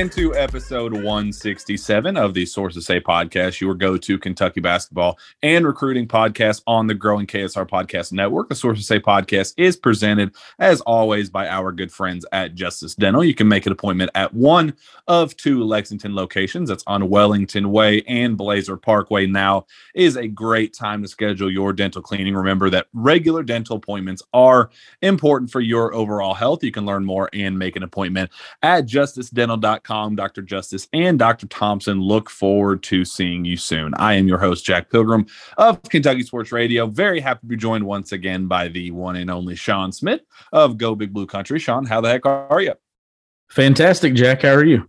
Into episode 167 of the Sources Say podcast, your go to Kentucky basketball and recruiting podcast on the growing KSR Podcast Network. The Sources Say podcast is presented, as always, by our good friends at Justice Dental. You can make an appointment at one of two Lexington locations. That's on Wellington Way and Blazer Parkway. Now is a great time to schedule your dental cleaning. Remember that regular dental appointments are important for your overall health. You can learn more and make an appointment at justicedental.com. Dr. Justice and Dr. Thompson look forward to seeing you soon. I am your host, Jack Pilgrim of Kentucky Sports Radio. Very happy to be joined once again by the one and only Sean Smith of Go Big Blue Country. Sean, how the heck are you? Fantastic, Jack. How are you?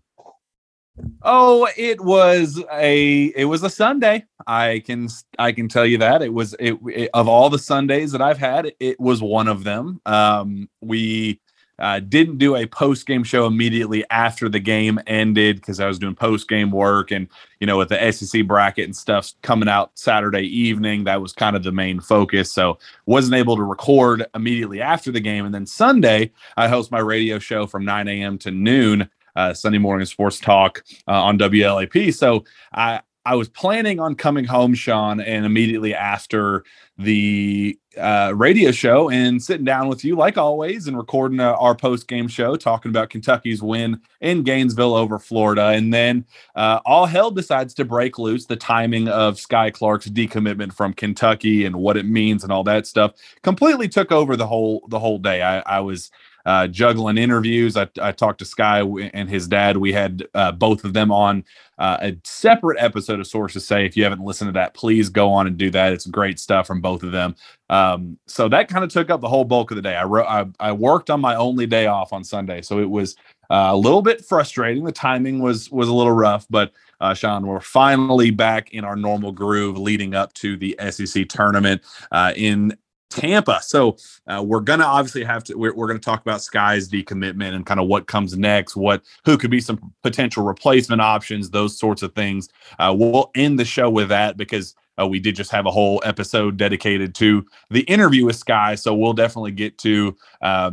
Oh, it was a it was a Sunday. I can I can tell you that it was it, it of all the Sundays that I've had, it was one of them. Um, we uh, didn't do a post game show immediately after the game ended because I was doing post game work and you know with the SEC bracket and stuff coming out Saturday evening, that was kind of the main focus. So wasn't able to record immediately after the game. And then Sunday, I host my radio show from 9 a.m. to noon uh, Sunday morning sports talk uh, on WLAP. So I I was planning on coming home, Sean, and immediately after the uh, radio show and sitting down with you, like always, and recording uh, our post game show, talking about Kentucky's win in Gainesville over Florida. And then uh, all hell decides to break loose. The timing of Skyy Clark's decommitment from Kentucky and what it means and all that stuff completely took over the whole the whole day. I, I was uh, juggling interviews. I, I talked to Skyy and his dad. We had uh, both of them on uh, a separate episode of Sources Say. If you haven't listened to that, please go on and do that. It's great stuff from both of them. Um, so that kind of took up the whole bulk of the day. I, wrote, I, I worked on my only day off on Sunday, so it was uh, a little bit frustrating. The timing was was a little rough, but uh, Sean, we're finally back in our normal groove leading up to the SEC tournament uh, in Tampa. So uh, we're gonna obviously have to. We're, we're gonna talk about Skyy's decommitment and kind of what comes next. What who could be some potential replacement options, those sorts of things. Uh, we'll end the show with that because. Uh, we did just have a whole episode dedicated to the interview with Sky, so we'll definitely get to uh,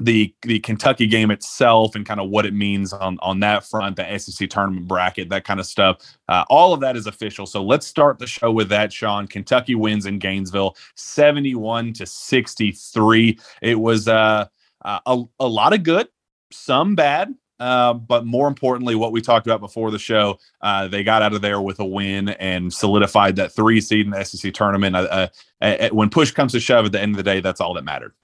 the the Kentucky game itself and kind of what it means on on that front, the SEC tournament bracket, that kind of stuff. Uh, all of that is official. So let's start the show with that. Sean, Kentucky wins in Gainesville, seventy one to sixty three. It was uh, uh, a a lot of good, some bad. Uh, but more importantly, what we talked about before the show, uh, they got out of there with a win and solidified that three seed in the SEC tournament. Uh, uh, when push comes to shove, at the end of the day, that's all that mattered.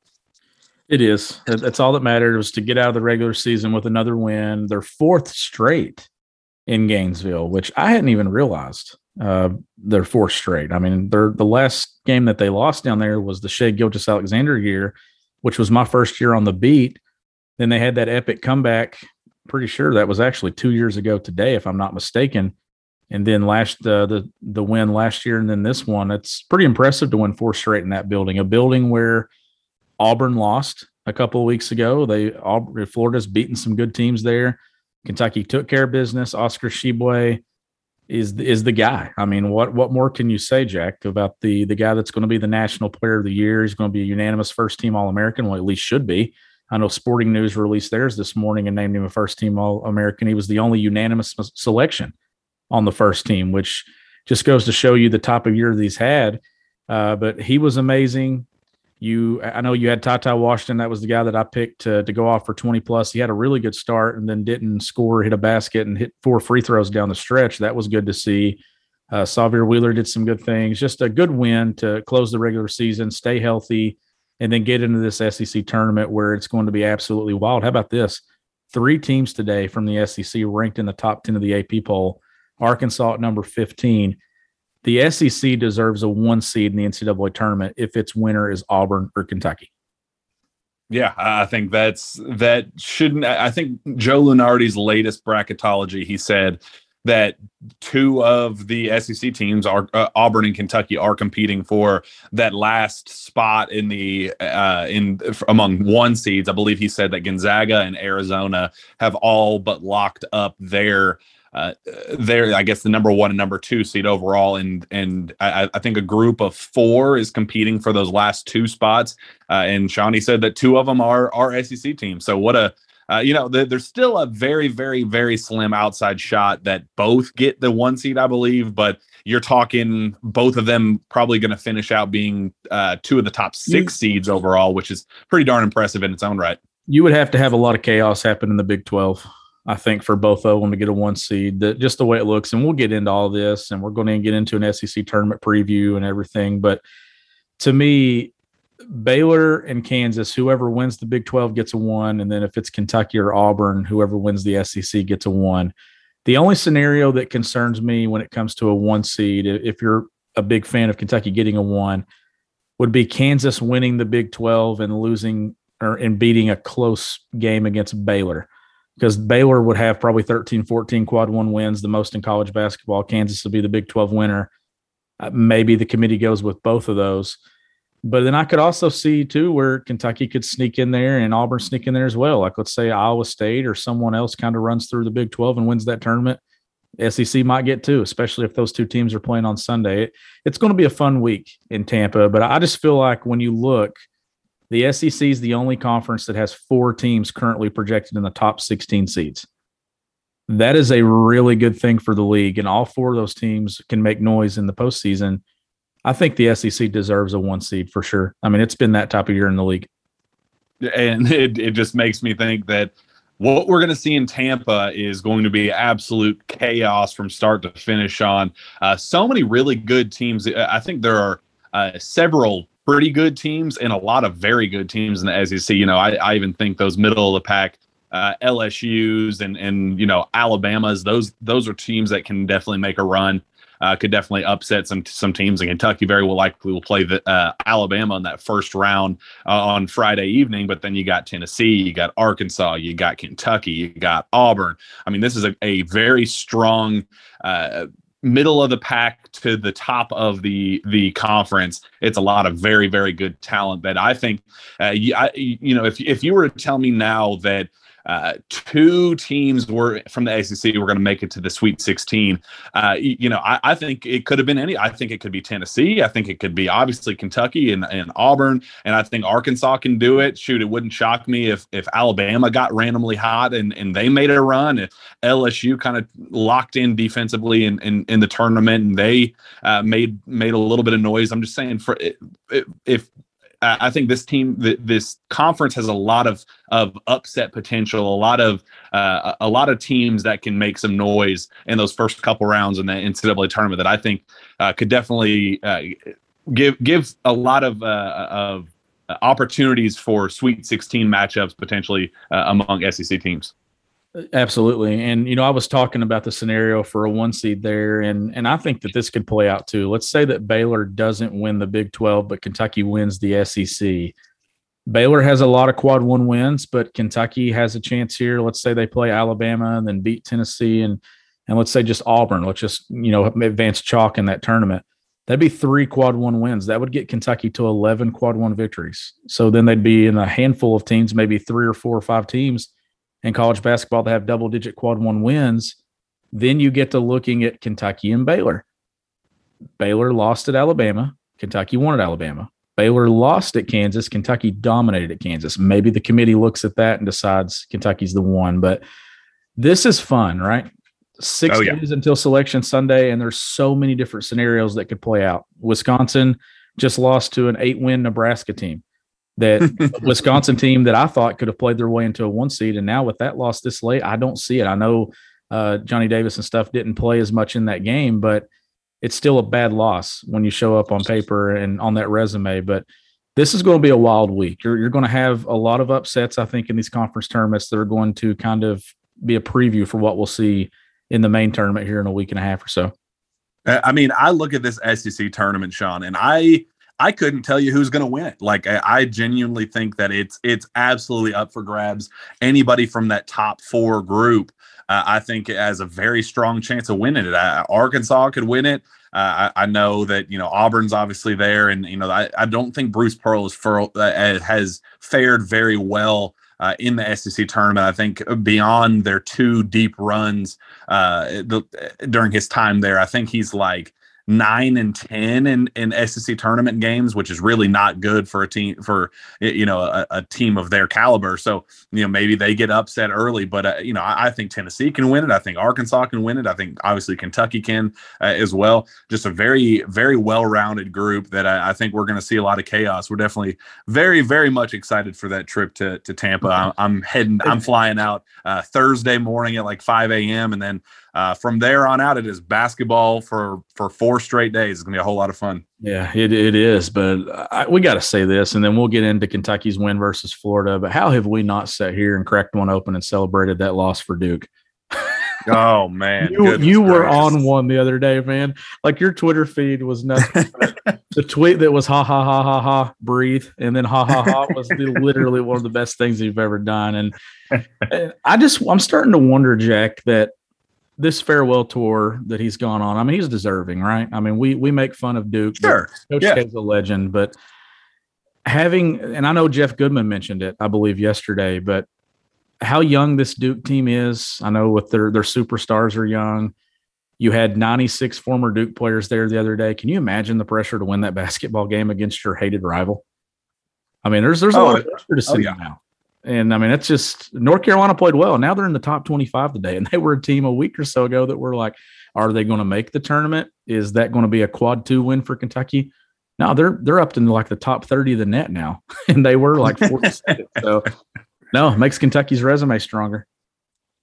It is. That's all that mattered was to get out of the regular season with another win. Their fourth straight in Gainesville, which I hadn't even realized. Uh, their fourth straight. I mean, their the last game that they lost down there was the Shai Gilgeous-Alexander year, which was my first year on the beat. Then they had that epic comeback. Pretty sure that was actually two years ago today, if I'm not mistaken. And then last uh, the the win last year, and then this one. It's pretty impressive to win four straight in that building. A building where Auburn lost a couple of weeks ago. They Auburn, Florida's beaten some good teams there. Kentucky took care of business. Oscar Tshiebwe is is the guy. I mean, what what more can you say, Jack, about the the guy that's going to be the national player of the year? He's going to be a unanimous first team All American. Well, at least should be. I know Sporting News released theirs this morning and named him a first team All American. He was the only unanimous selection on the first team, which just goes to show you the type of year that he's had. Uh, but he was amazing. You, I know you had Ty Washington. That was the guy that I picked to, to go off for 20 plus. He had a really good start and then didn't score, hit a basket, and hit four free throws down the stretch. That was good to see. Uh, Sahvir Wheeler did some good things. Just a good win to close the regular season, stay healthy, and then get into this SEC tournament where it's going to be absolutely wild. How about this? Three teams today from the SEC ranked in the top 10 of the AP poll. Arkansas at number 15 the SEC deserves a one seed in the NCAA tournament if its winner is Auburn or Kentucky. Yeah, I think that's that shouldn't. I think Joe Lunardi's latest bracketology, he said that two of the SEC teams are uh, Auburn and Kentucky are competing for that last spot in the uh, in among one seeds. I believe he said that Gonzaga and Arizona have all but locked up their uh, they're I guess the number one and number two seed overall, and and I, I think a group of four is competing for those last two spots. Uh, and Shawnee said that two of them are are SEC teams. So what a uh, you know, there's still a very, very, very slim outside shot that both get the one seed, I believe. But you're talking both of them probably going to finish out being uh, two of the top six you, seeds overall, which is pretty darn impressive in its own right. You would have to have a lot of chaos happen in the Big 12. I think for both of them to get a one seed, that just the way it looks, and we'll get into all this, and we're going to get into an SEC tournament preview and everything. But to me, Baylor and Kansas, whoever wins the Big 12 gets a one, and then if it's Kentucky or Auburn, whoever wins the SEC gets a one. The only scenario that concerns me when it comes to a one seed, if you're a big fan of Kentucky getting a one, would be Kansas winning the Big 12 and losing or and beating a close game against Baylor because Baylor would have probably 13, 14 quad one wins, the most in college basketball. Kansas will be the Big 12 winner. Uh, maybe the committee goes with both of those. But then I could also see too where Kentucky could sneak in there and Auburn sneak in there as well. Like let's say Iowa State or someone else kind of runs through the Big 12 and wins that tournament. SEC might get two, especially if those two teams are playing on Sunday. It, it's going to be a fun week in Tampa, but I just feel like when you look – the SEC is the only conference that has four teams currently projected in the top 16 seeds. That is a really good thing for the league, and all four of those teams can make noise in the postseason. I think the SEC deserves a one seed for sure. I mean, it's been that type of year in the league. And it, it just makes me think that what we're going to see in Tampa is going to be absolute chaos from start to finish on uh, so many really good teams. I think there are uh, several pretty good teams and a lot of very good teams in the SEC. You know, I, I even think those middle of the pack uh, LSU's and and you know Alabama's those those are teams that can definitely make a run. Uh, could definitely upset some some teams, and Kentucky very well likely will play the uh, Alabama in that first round uh, on Friday evening. But then you got Tennessee, you got Arkansas, you got Kentucky, you got Auburn. I mean, this is a, a very strong uh, middle of the pack to the top of the the conference it's a lot of very very good talent that i think uh, you, I, you know if, if you were to tell me now that uh, two teams were from the ACC were going to make it to the Sweet 16. Uh, you, know, I, I, think it could have been any. I think it could be Tennessee. I think it could be obviously Kentucky and, and Auburn, and I think Arkansas can do it. Shoot, it wouldn't shock me if if Alabama got randomly hot and and they made a run. If LSU kind of locked in defensively in in, in the tournament and they uh, made made a little bit of noise. I'm just saying for if I think this team, this conference has a lot of of upset potential, a lot of uh, a lot of teams that can make some noise in those first couple rounds in the NCAA tournament that I think uh, could definitely uh, give give a lot of uh, of opportunities for Sweet 16 matchups potentially uh, among SEC teams. Absolutely. And you know, I was talking about the scenario for a one seed there and and I think that this could play out too. Let's say that Baylor doesn't win the Big 12 but Kentucky wins the SEC. Baylor has a lot of quad one wins, but Kentucky has a chance here. Let's say they play Alabama and then beat Tennessee and and let's say just Auburn. Let's just, you know, advance chalk in that tournament. That'd be three quad one wins. That would get Kentucky to 11 quad one victories. So then they'd be in a handful of teams, maybe three or four or five teams in college basketball that have double digit quad one wins, then you get to looking at Kentucky and Baylor. Baylor lost at Alabama. Kentucky won at Alabama. Baylor lost at Kansas. Kentucky dominated at Kansas. Maybe the committee looks at that and decides Kentucky's the one. But this is fun, right? Six oh, yeah. days until selection Sunday, and there's so many different scenarios that could play out. Wisconsin just lost to an eight win Nebraska team. That Wisconsin team that I thought could have played their way into a one seed, and now with that loss this late, I don't see it. I know uh, Johnny Davis and stuff didn't play as much in that game, but it's still a bad loss when you show up on paper and on that resume. But this is going to be a wild week. You're, you're going to have a lot of upsets, I think, in these conference tournaments that are going to kind of be a preview for what we'll see in the main tournament here in a week and a half or so. I mean, I look at this SEC tournament, Sean, and I I couldn't tell you who's going to win it. Like I, I, genuinely think that it's it's absolutely up for grabs. Anybody from that top four group, uh, I think has a very strong chance of winning it. Uh, Arkansas could win it. Uh, I, I, know that you know Auburn's obviously there, and you know I, I don't think Bruce Pearl for, uh, has fared very well uh, in the SEC tournament. I think beyond their two deep runs uh, the, during his time there, I think he's like nine and ten in in SEC tournament games, which is really not good for a team for you know a, a team of their caliber. So you know maybe they get upset early, but uh, you know I, I, think Tennessee can win it. I think Arkansas can win it. I think obviously Kentucky can uh, as well. Just a very very well rounded group that I, I think we're going to see a lot of chaos. We're definitely very very much excited for that trip to to Tampa. I'm, I'm heading. I'm flying out uh, Thursday morning at like 5 a.m. and then uh, from there on out, it is basketball for for four straight days. It's gonna be a whole lot of fun. Yeah, it, it is. But I, we got to say this, and then we'll get into Kentucky's win versus Florida. But how have we not sat here and cracked one open and celebrated that loss for Duke? oh man, you, you were on one the other day, man. Like your Twitter feed was nothing. the tweet that was ha ha ha ha ha breathe, and then ha ha ha was literally one of the best things you've ever done. And, and I just I'm starting to wonder, Jack, that this farewell tour that he's gone on. I mean, he's deserving, right? I mean, we we make fun of Duke. Sure, Coach yeah. K's a legend, but having and I know Jeff Goodman mentioned it, I believe yesterday, but how young this Duke team is. I know with their their superstars are young. You had 96 former Duke players there the other day. Can you imagine the pressure to win that basketball game against your hated rival? I mean, there's there's a oh, lot of pressure to oh, see oh, yeah. now. And I mean, it's just North Carolina played well. Now they're in the top 25 today. And they were a team a week or so ago that were like, are they going to make the tournament? Is that going to be a quad two win for Kentucky? No, they're they're up to like the top 30 of the net now. and they were like 47. so no, makes Kentucky's resume stronger.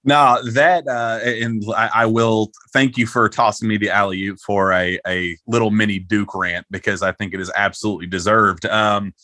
No, that uh, and I, I, will thank you for tossing me the alley oop for a a little mini Duke rant because I think it is absolutely deserved. Um,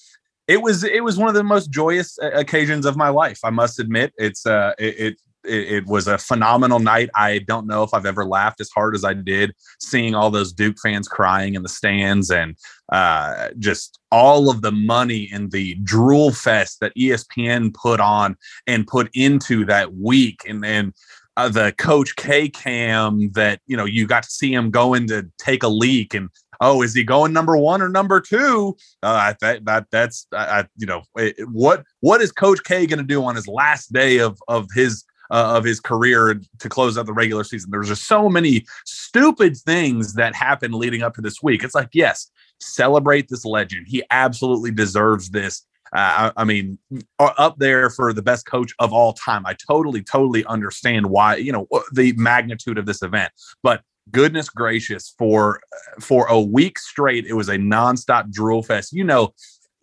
it was it was one of the most joyous uh, occasions of my life. I must admit, it's uh, it, it it, was a phenomenal night. I don't know if I've ever laughed as hard as I did seeing all those Duke fans crying in the stands and uh, just all of the money and the drool fest that ESPN put on and put into that week. And then uh, the Coach K cam that, you know, you got to see him going to take a leak and oh, is he going number one or number two? Uh, that that that's I, you know it, what what is Coach K going to do on his last day of of his uh, of his career to close out the regular season? There's just so many stupid things that happen leading up to this week. It's like yes, celebrate this legend. He absolutely deserves this. I, I, mean, up there for the best coach of all time. I totally, totally understand why, you know, the magnitude of this event. But goodness gracious for for a week straight it was a nonstop drool fest you know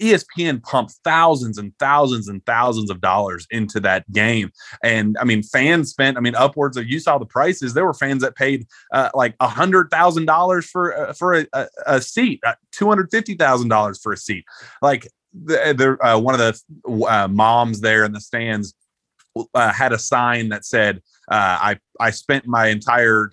espn pumped thousands and thousands and thousands of dollars into that game and i mean fans spent i mean upwards of you saw the prices there were fans that paid uh, like a hundred thousand dollars for uh, for a, a, a seat uh, two hundred fifty thousand dollars for a seat like the, the uh, one of the uh, moms there in the stands uh, had a sign that said I I spent my entire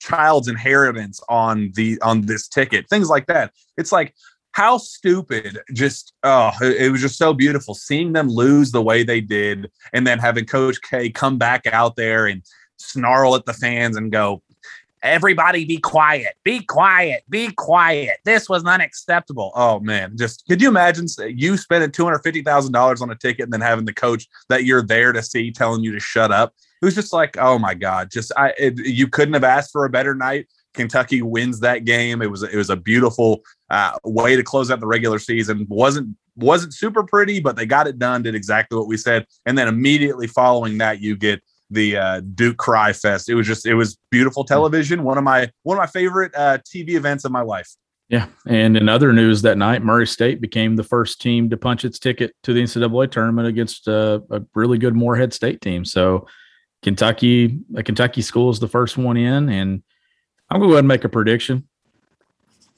child's inheritance on the on this ticket things like that. It's like how stupid just oh it, was just so beautiful seeing them lose the way they did and then having coach k come back out there and snarl at the fans and go everybody be quiet be quiet be quiet this was unacceptable oh man just could you imagine you spending $250000 on a ticket and then having the coach that you're there to see telling you to shut up was just like, oh my god, just I it, you couldn't have asked for a better night. Kentucky wins that game. It was it was a beautiful uh, way to close out the regular season. wasn't wasn't super pretty, but they got it done. Did exactly what we said, and then immediately following that, you get the uh, Duke Cry Fest. It was just it was beautiful television. One of my one of my favorite uh, TV events of my life. Yeah. And in other news that night, Murray State became the first team to punch its ticket to the NCAA tournament against a, a really good Morehead State team. So Kentucky, a Kentucky school is the first one in. And I'm going to go ahead and make a prediction.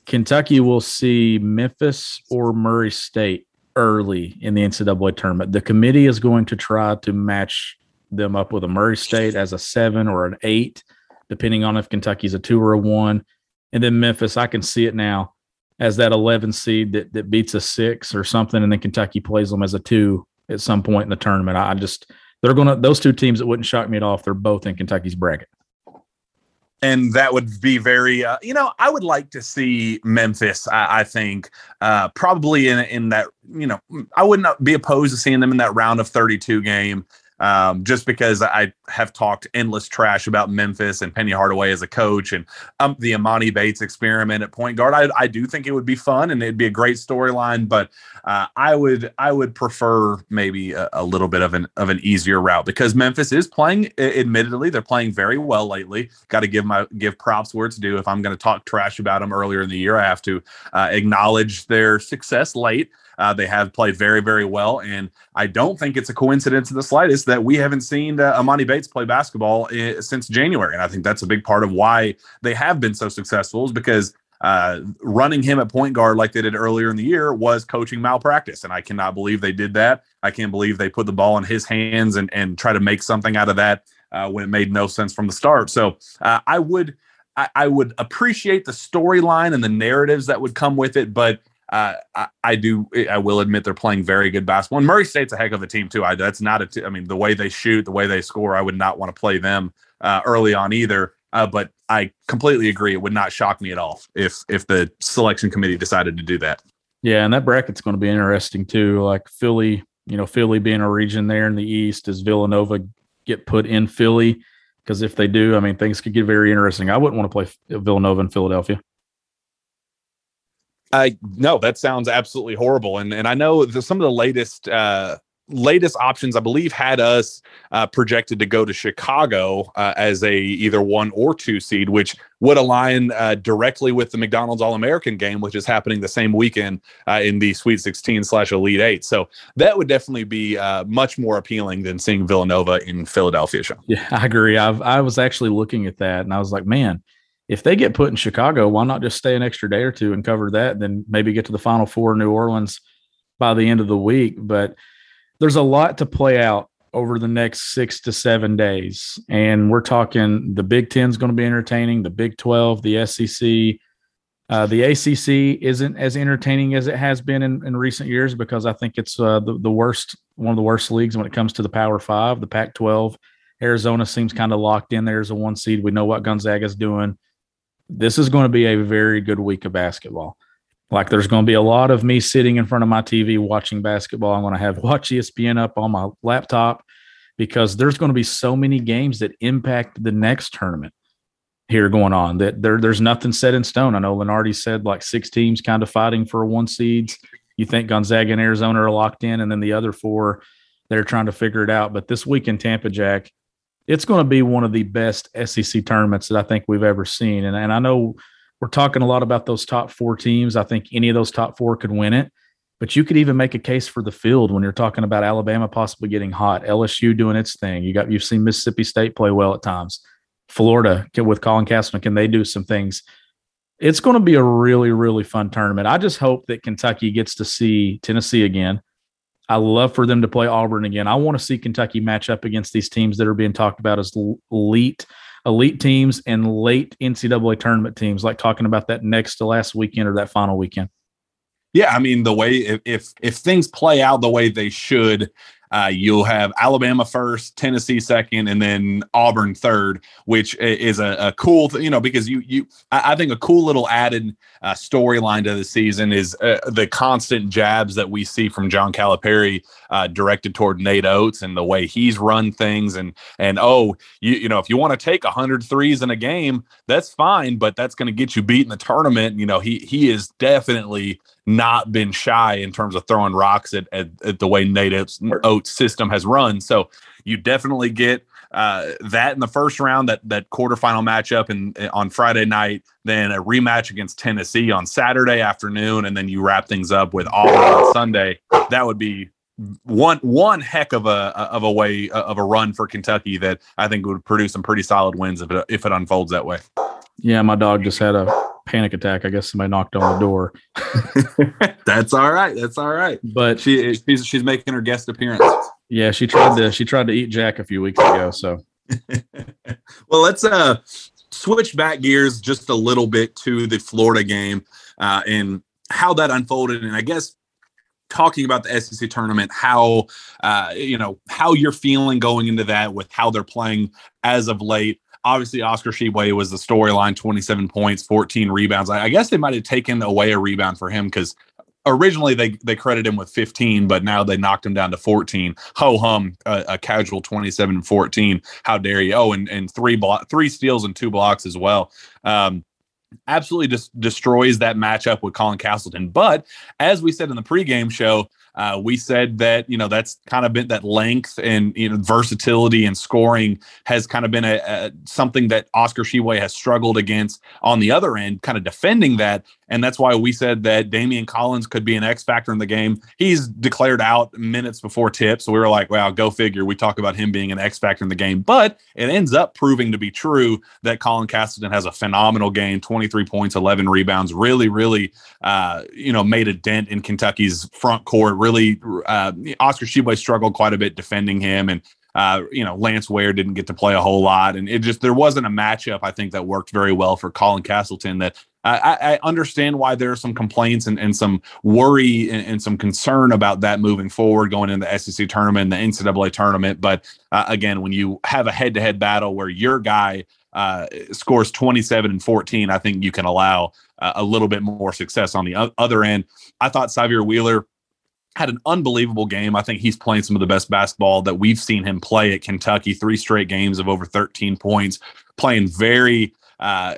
Kentucky will see Memphis or Murray State early in the NCAA tournament. The committee is going to try to match them up with a Murray State as a seven or an eight, depending on if Kentucky's a two or a one. And then Memphis, I can see it now as that 11 seed that, that beats a six or something. And then Kentucky plays them as a two at some point in the tournament. I just, they're going to, those two teams, it wouldn't shock me at all if they're both in Kentucky's bracket. And that would be very, uh, you know, I would like to see Memphis. I, I think uh, probably in in that, you know, I would not be opposed to seeing them in that round of 32 game um, just because I have talked endless trash about Memphis and Penny Hardaway as a coach and um, the Emoni Bates experiment at point guard. I, I do think it would be fun and it'd be a great storyline, but uh, I would I would prefer maybe a, a, little bit of an of an easier route because Memphis is playing. Admittedly, they're playing very well lately. Got to give my give props where it's due. If I'm going to talk trash about them earlier in the year, I have to uh, acknowledge their success late. Uh, they have played very, very well. And I don't think it's a coincidence in the slightest that we haven't seen uh, Emoni Bates play basketball I- since January. And I think that's a big part of why they have been so successful is because uh, running him at point guard like they did earlier in the year was coaching malpractice. And I cannot believe they did that. I can't believe they put the ball in his hands and, and try to make something out of that uh, when it made no sense from the start. So uh, I would. I, I would appreciate the storyline and the narratives that would come with it, but uh, I, I, do. I will admit they're playing very good basketball. And Murray State's a heck of a team too. I that's not a. T- I mean, the way they shoot, the way they score, I would not want to play them uh, early on either. Uh, but I completely agree. It would not shock me at all if if the selection committee decided to do that. Yeah, and that bracket's going to be interesting too. Like Philly, you know, Philly being a region there in the East, does Villanova get put in Philly? Because if they do, I mean, things could get very interesting. I wouldn't want to play Villanova in Philadelphia. I no, that sounds absolutely horrible. And and I know the, some of the latest uh, latest options I believe had us uh, projected to go to Chicago uh, as a either one or two seed, which would align uh, directly with the McDonald's All American game, which is happening the same weekend uh, in the Sweet 16 slash Elite Eight. So that would definitely be uh, much more appealing than seeing Villanova in Philadelphia. Yeah, I agree. I've, I was actually looking at that and I was like, man if they get put in Chicago, why not just stay an extra day or two and cover that, and then maybe get to the Final Four New Orleans by the end of the week? But there's a lot to play out over the next six to seven days, and we're talking the Big Ten is going to be entertaining, the Big Twelve, the SEC. Uh, the ACC isn't as entertaining as it has been in, in recent years because I think it's uh, the, the worst, one of the worst leagues when it comes to the Power Five. The Pac 12, Arizona seems kind of locked in there as a one seed. We know what Gonzaga's doing this is going to be a very good week of basketball. Like there's going to be a lot of me sitting in front of my TV watching basketball. I'm going to have Watch ESPN up on my laptop because there's going to be so many games that impact the next tournament here going on that there, there's nothing set in stone. I know Lunardi said like six teams kind of fighting for one seeds. You think Gonzaga and Arizona are locked in, and then the other four, they're trying to figure it out. But this week in Tampa, Jack, it's going to be one of the best SEC tournaments that I think we've ever seen. And, and I know we're talking a lot about those top four teams. I think any of those top four could win it, but you could even make a case for the field when you're talking about Alabama possibly getting hot, LSU doing its thing. You got you've seen Mississippi State play well at times. Florida with Colin Castleton, can they do some things? It's going to be a really, really fun tournament. I just hope that Kentucky gets to see Tennessee again. I love for them to play Auburn again. I want to see Kentucky match up against these teams that are being talked about as elite, elite teams and late NCAA tournament teams, like talking about that next to last weekend or that final weekend. Yeah, I mean the way if if, if things play out the way they should, uh, you'll have Alabama first, Tennessee second, and then Auburn third, which is a, a cool, th- you know, because you you I, I think a cool little added uh, storyline to the season is uh, the constant jabs that we see from John Calipari uh, directed toward Nate Oats and the way he's run things, and and oh, you you know, if you want to take hundred threes in a game, that's fine, but that's going to get you beat in the tournament. You know, he he is definitely not been shy in terms of throwing rocks at, at, at the way Nate Oats, Oats system has run. So you definitely get uh, that in the first round, that that quarterfinal matchup, and on Friday night, then a rematch against Tennessee on Saturday afternoon, and then you wrap things up with Auburn on Sunday. That would be one one heck of a of a way of a run for Kentucky that I think would produce some pretty solid wins if it if it unfolds that way. Yeah, my dog just had a panic attack. I guess somebody knocked on the door. That's all right. That's all right. But she she's she's making her guest appearance. Yeah, she tried to she tried to eat Jack a few weeks ago. So well, let's uh switch back gears just a little bit to the Florida game uh, and how that unfolded. And I guess talking about the SEC tournament, how uh, you know how you're feeling going into that with how they're playing as of late. Obviously, Oscar Tshiebwe was the storyline: 27 points, 14 rebounds. I, I guess they might have taken away a rebound for him because originally they they credit him with 15 but now they knocked him down to 14 ho hum a, a casual 27 14 how dare you oh and, and three block three steals and two blocks as well um absolutely just destroys that matchup with Colin Castleton. But as we said in the pregame show, uh, we said that you know that's kind of been that length and you know versatility and scoring has kind of been a, a something that Oscar Tshiebwe has struggled against on the other end, kind of defending that. And that's why we said that Damian Collins could be an X factor in the game. He's declared out minutes before tip. So we were like, wow, go figure. We talk about him being an X factor in the game. But it ends up proving to be true that Colin Castleton has a phenomenal game 23 points, 11 rebounds, really, really, uh, you know, made a dent in Kentucky's front court. Really, uh, Oscar Tshiebwe struggled quite a bit defending him. And uh, you know, Lance Ware didn't get to play a whole lot, and it just there wasn't a matchup I think that worked very well for Colin Castleton that I, I, understand why there are some complaints and, and some worry and, and, some concern about that moving forward going into the SEC tournament, the NCAA tournament. But uh, again, when you have a head to head battle where your guy uh, scores 27 and 14, I think you can allow uh, a little bit more success on the other end. I thought Sahvir Wheeler had an unbelievable game. I think he's playing some of the best basketball that we've seen him play at Kentucky. Three straight games of over 13 points, playing very uh,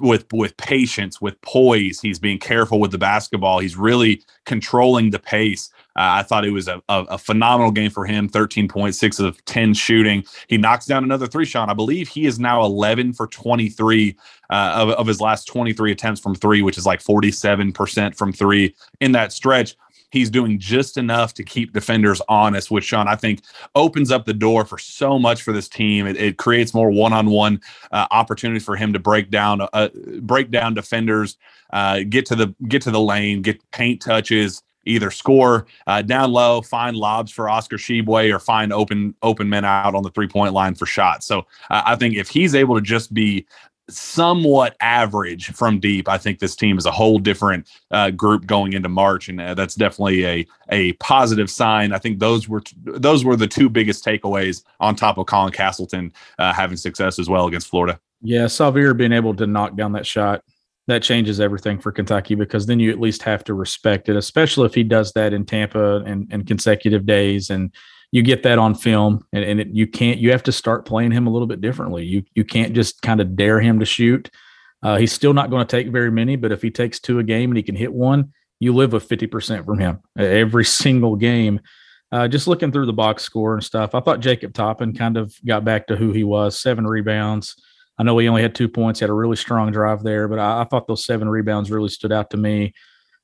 with with patience, with poise. He's being careful with the basketball. He's really controlling the pace. Uh, I thought it was a, a, a, phenomenal game for him. 13 points, six of 10 shooting. He knocks down another three shot. I believe he is now 11 for 23 uh, of, of his last 23 attempts from three, which is like 47% from three in that stretch he's doing just enough to keep defenders honest, which Sean I think opens up the door for so much for this team. It, it creates more one-on-one uh, opportunities for him to break down uh, break down defenders, uh, get to the get to the lane, get paint touches. Either score uh, down low, find lobs for Oscar Tshiebwe, or find open open men out on the three point line for shots. So uh, I think if he's able to just be somewhat average from deep. I think this team is a whole different uh, group going into March, and uh, that's definitely a a positive sign. I think those were t- those were the two biggest takeaways on top of Colin Castleton uh, having success as well against Florida. Yeah, Sahvir being able to knock down that shot that changes everything for Kentucky because then you at least have to respect it, especially if he does that in Tampa and, and consecutive days and you get that on film and, and it, you can't you have to start playing him a little bit differently. You you can't just kind of dare him to shoot. Uh, he's still not going to take very many but if he takes two a game and he can hit one you live with 50% from him every single game. Uh, just looking through the box score and stuff i thought jacob toppin kind of got back to who he was seven rebounds. I know he only had two points he had a really strong drive there but I, I thought those seven rebounds really stood out to me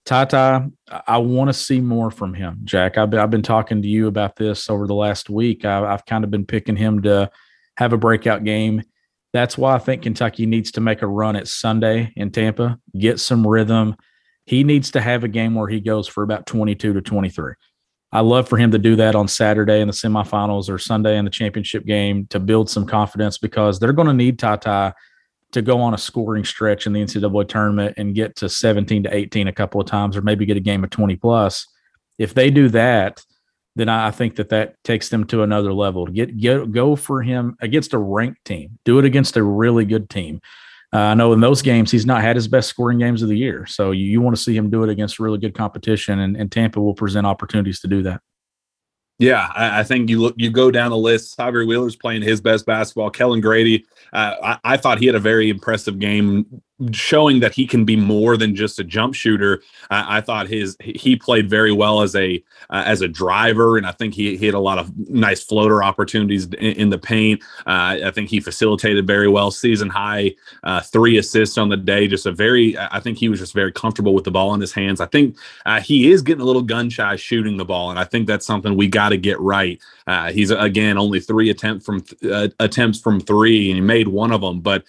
Ty, I want to see more from him, Jack. I've been, I've been talking to you about this over the last week. I, I've kind of been picking him to have a breakout game. That's why I think Kentucky needs to make a run at Sunday in Tampa, get some rhythm. He needs to have a game where he goes for about 22 to 23. I love for him to do that on Saturday in the semifinals or Sunday in the championship game to build some confidence because they're going to need Ty to go on a scoring stretch in the NCAA tournament and get to 17 to 18 a couple of times, or maybe get a game of 20 plus. If they do that, then I think that that takes them to another level. To get, get go for him against a ranked team, do it against a really good team. Uh, I know in those games he's not had his best scoring games of the year, so you, you want to see him do it against really good competition, and, and Tampa will present opportunities to do that. Yeah, I, I, think you look, you go down the list. Sahvir Wheeler's playing his best basketball. Kellan Grady, uh, I, I, thought he had a very impressive game showing that he can be more than just a jump shooter. I, I thought his he played very well as a uh, as a driver, and I think he, he had a lot of nice floater opportunities in, in the paint. Uh, I think he facilitated very well. Season high uh, three assists on the day. Just a very I think he was just very comfortable with the ball in his hands. I think uh, he is getting a little gun shy shooting the ball, and I think that's something we got to get right. Uh, he's again only three attempt from uh, attempts from three, and he made one of them. But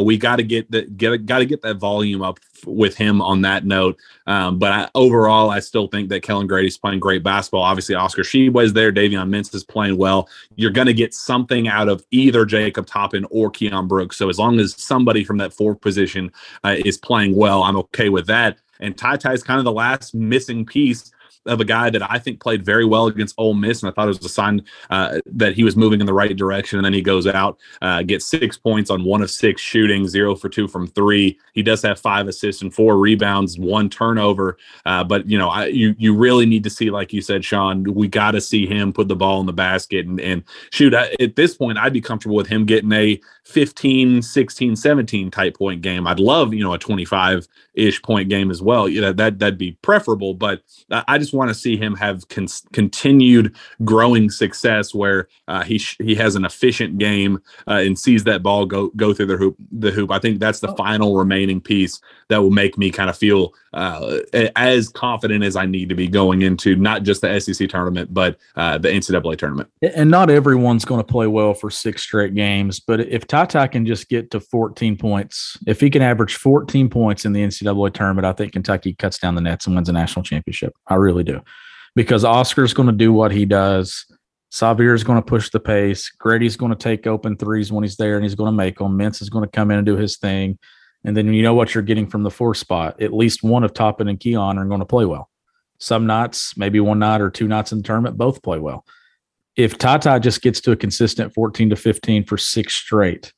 we got to get the get got to get that volume up with him on that note. Um, but I, overall, I still think that Kellan Grady's playing great basketball. Obviously, Oscar Tshiebwe is there. Davion Mintz is playing well. You're going to get something out of either Jacob Toppin or Keion Brooks. So as long as somebody from that fourth position uh, is playing well, I'm okay with that. And Ty Ty is kind of the last missing piece of a guy that I think played very well against Ole Miss, and I thought it was a sign uh, that he was moving in the right direction. And then he goes out, uh, gets six points on one of six shooting, zero for two from three. He does have five assists and four rebounds, one turnover. Uh, but you know, I, you you really need to see, like you said, Sean, we got to see him put the ball in the basket and, and shoot. I, at this point, I'd be comfortable with him getting a 15, 16, 17 type point game. I'd love you know a 25 ish point game as well. You know that that'd be preferable, but I just want to see him have con- continued growing success where uh, he sh- he has an efficient game uh, and sees that ball go go through the hoop. The hoop. I think that's the oh. final remaining piece that will make me kind of feel uh, as confident as I need to be going into not just the SEC tournament, but uh, the NCAA tournament. And not everyone's going to play well for six straight games, but if Ty Ty can just get to 14 points, if he can average 14 points in the NCAA tournament, I think Kentucky cuts down the nets and wins a national championship. I really do, because Oscar's going to do what he does. Sahvir is going to push the pace. Grady's going to take open threes when he's there and he's going to make them. Mintz is going to come in and do his thing. And then you know what you're getting from the four spot. At least one of Toppin and Keion are going to play well. Some nights, maybe one night or two nights in the tournament, both play well. If Ty Ty just gets to a consistent 14 to 15 for six straight,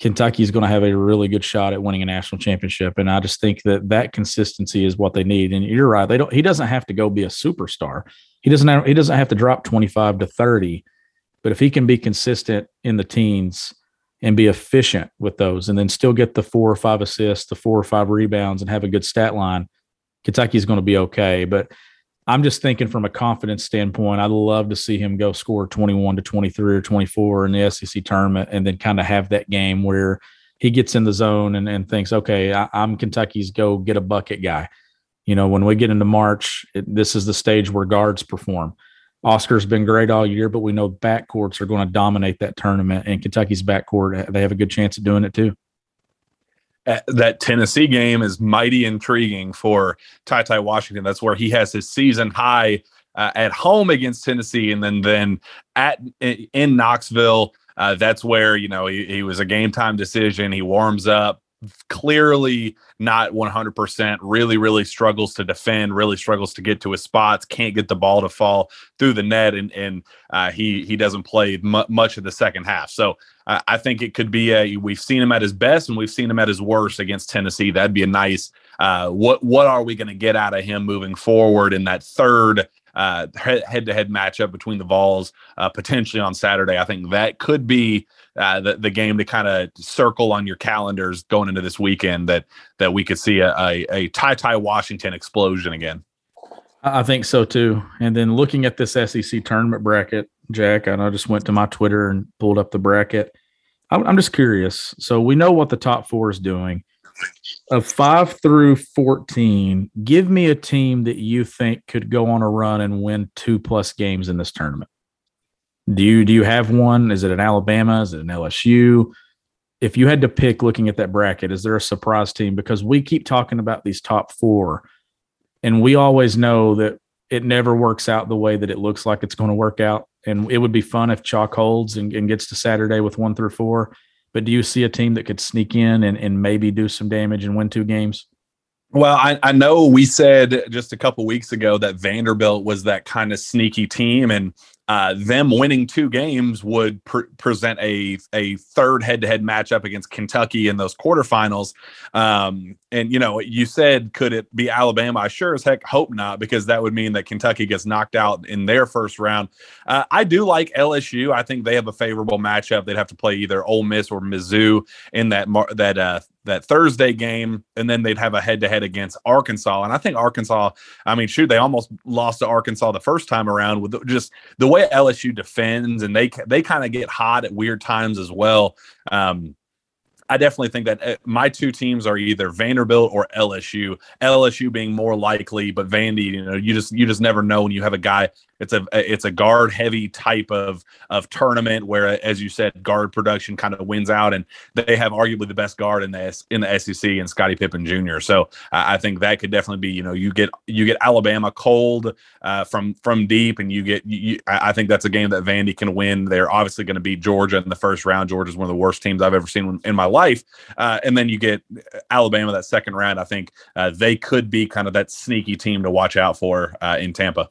Kentucky is going to have a really good shot at winning a national championship. And I just think that that consistency is what they need. And you're right; they don't. He doesn't have to go be a superstar. He doesn't. Have, he doesn't have to drop 25 to 30. But if he can be consistent in the teens and be efficient with those and then still get the four or five assists, the four or five rebounds and have a good stat line, Kentucky's going to be okay. But I'm just thinking from a confidence standpoint, I'd love to see him go score 21 to 23 or 24 in the SEC tournament and then kind of have that game where he gets in the zone and, and thinks, okay, I, am Kentucky's go get a bucket guy. You know, when we get into March, it, this is the stage where guards perform. Oscar's been great all year, but we know backcourts are going to dominate that tournament, and Kentucky's backcourt they have a good chance of doing it too. Uh, that Tennessee game is mighty intriguing for Ty Ty Washington. That's where he has his season high uh, at home against Tennessee, and then then at in Knoxville. Uh, that's where you know he, he was a game time decision. He warms up, clearly not 100%, really, really struggles to defend, really struggles to get to his spots, can't get the ball to fall through the net, and, and uh, he, he doesn't play much of the second half. So uh, I think it could be a, we've seen him at his best and we've seen him at his worst against Tennessee. That'd be a nice, uh, what, what are we going to get out of him moving forward in that third uh, head-to-head matchup between the Vols uh, potentially on Saturday. I think that could be uh, the, the game to kind of circle on your calendars going into this weekend that that we could see a, a, a Ty Ty Washington explosion again. I think so too. And then looking at this SEC tournament bracket, Jack, and I just went to my Twitter and pulled up the bracket. I'm, I'm just curious. So we know what the top four is doing. Of five through 14, give me a team that you think could go on a run and win two plus games in this tournament. Do you do you have one? Is it an Alabama? Is it an LSU? If you had to pick looking at that bracket, is there a surprise team? Because we keep talking about these top four, and we always know that it never works out the way that it looks like it's going to work out. And it would be fun if Chalk holds and, and gets to Saturday with one through four. But do you see a team that could sneak in and, and maybe do some damage and win two games? Well, I, I know we said just a couple weeks ago that Vanderbilt was that kind of sneaky team, and uh, them winning two games would pre- present a a third head to head matchup against Kentucky in those quarterfinals. Um, and you know, you said could it be Alabama? I sure as heck hope not, because that would mean that Kentucky gets knocked out in their first round. Uh, I do like LSU. I think they have a favorable matchup. They'd have to play either Ole Miss or Mizzou in that mar- that uh, that Thursday game, and then they'd have a head to head against Arkansas. And I think Arkansas, I mean, shoot, they almost lost to Arkansas the first time around with just the way LSU defends, and they they kind of get hot at weird times as well. Um, I definitely think that uh, my two teams are either Vanderbilt or LSU. LSU being more likely, but Vandy, you know, you just you just never know when you have a guy it's a it's a guard heavy type of of tournament where, as you said, guard production kind of wins out, and they have arguably the best guard in the in the SEC and Scottie Pippen Jr. So I, I think that could definitely be you know you get you get Alabama cold uh, from from deep, and you get you, I think that's a game that Vandy can win. They're obviously going to beat Georgia in the first round. Georgia is one of the worst teams I've ever seen in my life, uh, and then you get Alabama that second round. I think uh, they could be kind of that sneaky team to watch out for uh, in Tampa.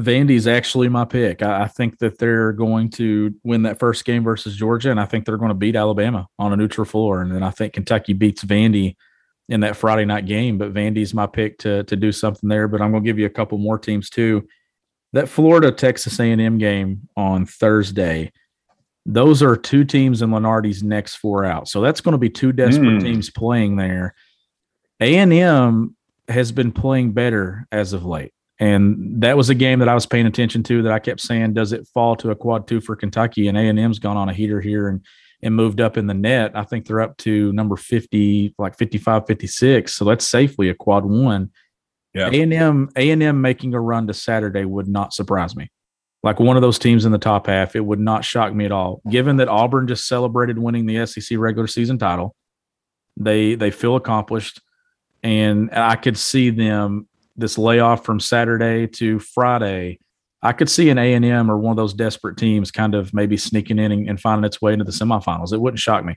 Vandy's actually my pick. I, I, think that they're going to win that first game versus Georgia, and I think they're going to beat Alabama on a neutral floor. And then I think Kentucky beats Vandy in that Friday night game. But Vandy's my pick to to do something there. But I'm going to give you a couple more teams too. That Florida Texas A&M game on Thursday. Those are two teams in Lunardi's next four out. So that's going to be two desperate mm. teams playing there. A&M has been playing better as of late. And that was a game that I was paying attention to that I kept saying, does it fall to a quad two for Kentucky? And A&M's gone on a heater here and, and moved up in the net. I think they're up to number 50, like 55, 56. So that's safely a quad one. Yeah. A&M, A&M making a run to Saturday would not surprise me. Like one of those teams in the top half, it would not shock me at all. Given that Auburn just celebrated winning the SEC regular season title, they they feel accomplished, and I could see them this layoff from Saturday to Friday, I could see an A and M or one of those desperate teams kind of maybe sneaking in and, and finding its way into the semifinals. It wouldn't shock me.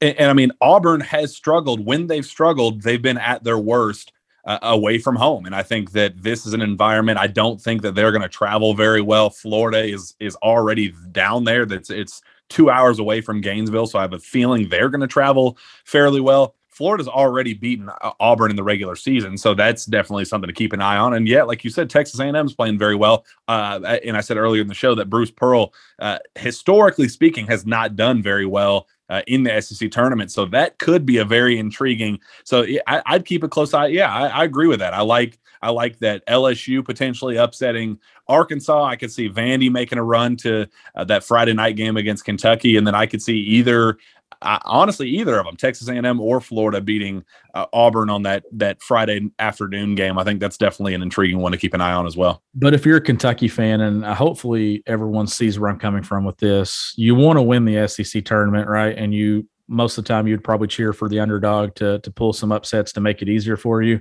And, and, I mean, Auburn has struggled. When they've struggled, they've been at their worst uh, away from home. And I think that this is an environment. I don't think that they're going to travel very well. Florida is is already down there. That's it's two hours away from Gainesville, so I have a feeling they're going to travel fairly well. Florida's already beaten uh, Auburn in the regular season, so that's definitely something to keep an eye on. And yet, like you said, Texas A&M's playing very well. Uh, and I said earlier in the show that Bruce Pearl, uh, historically speaking, has not done very well uh, in the SEC tournament. So that could be a very intriguing. So I, would keep a close eye. Yeah, I, I, agree with that. I like I like that LSU potentially upsetting Arkansas. I could see Vandy making a run to uh, that Friday night game against Kentucky, and then I could see either I, honestly, either of them, Texas A&M or Florida, beating uh, Auburn on that that Friday afternoon game. I think that's definitely an intriguing one to keep an eye on as well. But if you're a Kentucky fan, and uh, hopefully everyone sees where I'm coming from with this, you want to win the SEC tournament, right? And you most of the time you'd probably cheer for the underdog to to pull some upsets to make it easier for you.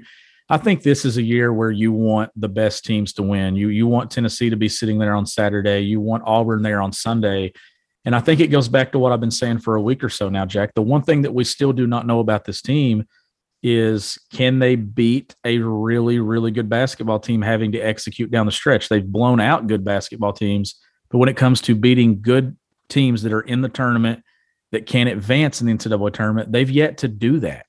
I think this is a year where you want the best teams to win. You you want Tennessee to be sitting there on Saturday. You want Auburn there on Sunday and I think it goes back to what I've been saying for a week or so now, Jack. The one thing that we still do not know about this team is can they beat a really, really good basketball team having to execute down the stretch? They've blown out good basketball teams, but when it comes to beating good teams that are in the tournament that can advance in the NCAA tournament, they've yet to do that